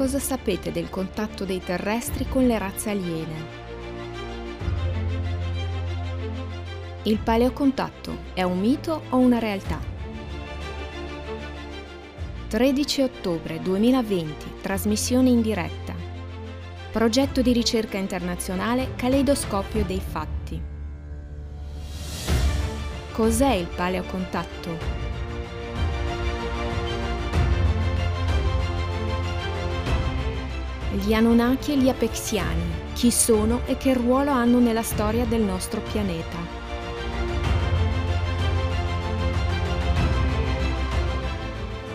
Cosa sapete del contatto dei terrestri con le razze aliene? Il paleocontatto è un mito o una realtà? 13 ottobre 2020, trasmissione in diretta. Progetto di ricerca internazionale Caleidoscopio dei fatti. Cos'è il paleocontatto? Gli Anunnaki e gli Apexiani. Chi sono e che ruolo hanno nella storia del nostro pianeta?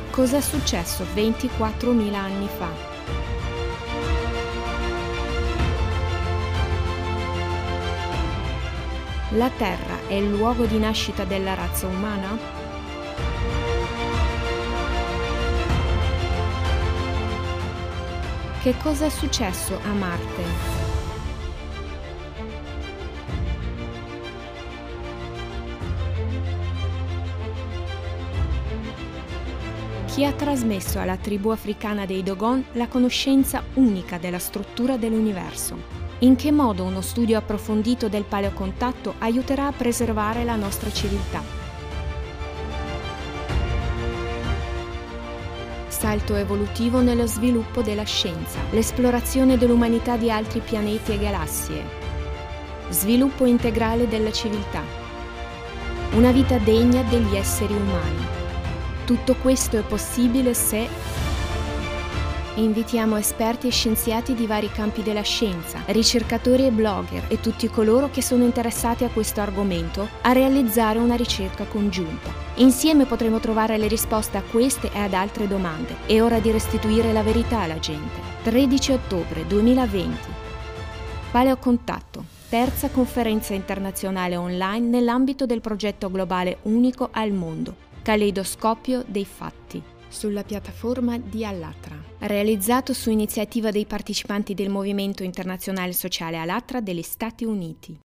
Cosa è successo 24.000 anni fa? La Terra è il luogo di nascita della razza umana? Che cosa è successo a Marte? Chi ha trasmesso alla tribù africana dei Dogon la conoscenza unica della struttura dell'universo? In che modo uno studio approfondito del paleocontatto aiuterà a preservare la nostra civiltà? Salto evolutivo nello sviluppo della scienza, l'esplorazione dell'umanità di altri pianeti e galassie, sviluppo integrale della civiltà, una vita degna degli esseri umani. Tutto questo è possibile se Invitiamo esperti e scienziati di vari campi della scienza, ricercatori e blogger e tutti coloro che sono interessati a questo argomento a realizzare una ricerca congiunta. Insieme potremo trovare le risposte a queste e ad altre domande. È ora di restituire la verità alla gente. 13 ottobre 2020. Paleocontatto, terza conferenza internazionale online nell'ambito del progetto globale unico al mondo, Caleidoscopio dei fatti sulla piattaforma di Allatra, realizzato su iniziativa dei partecipanti del Movimento Internazionale Sociale Allatra degli Stati Uniti.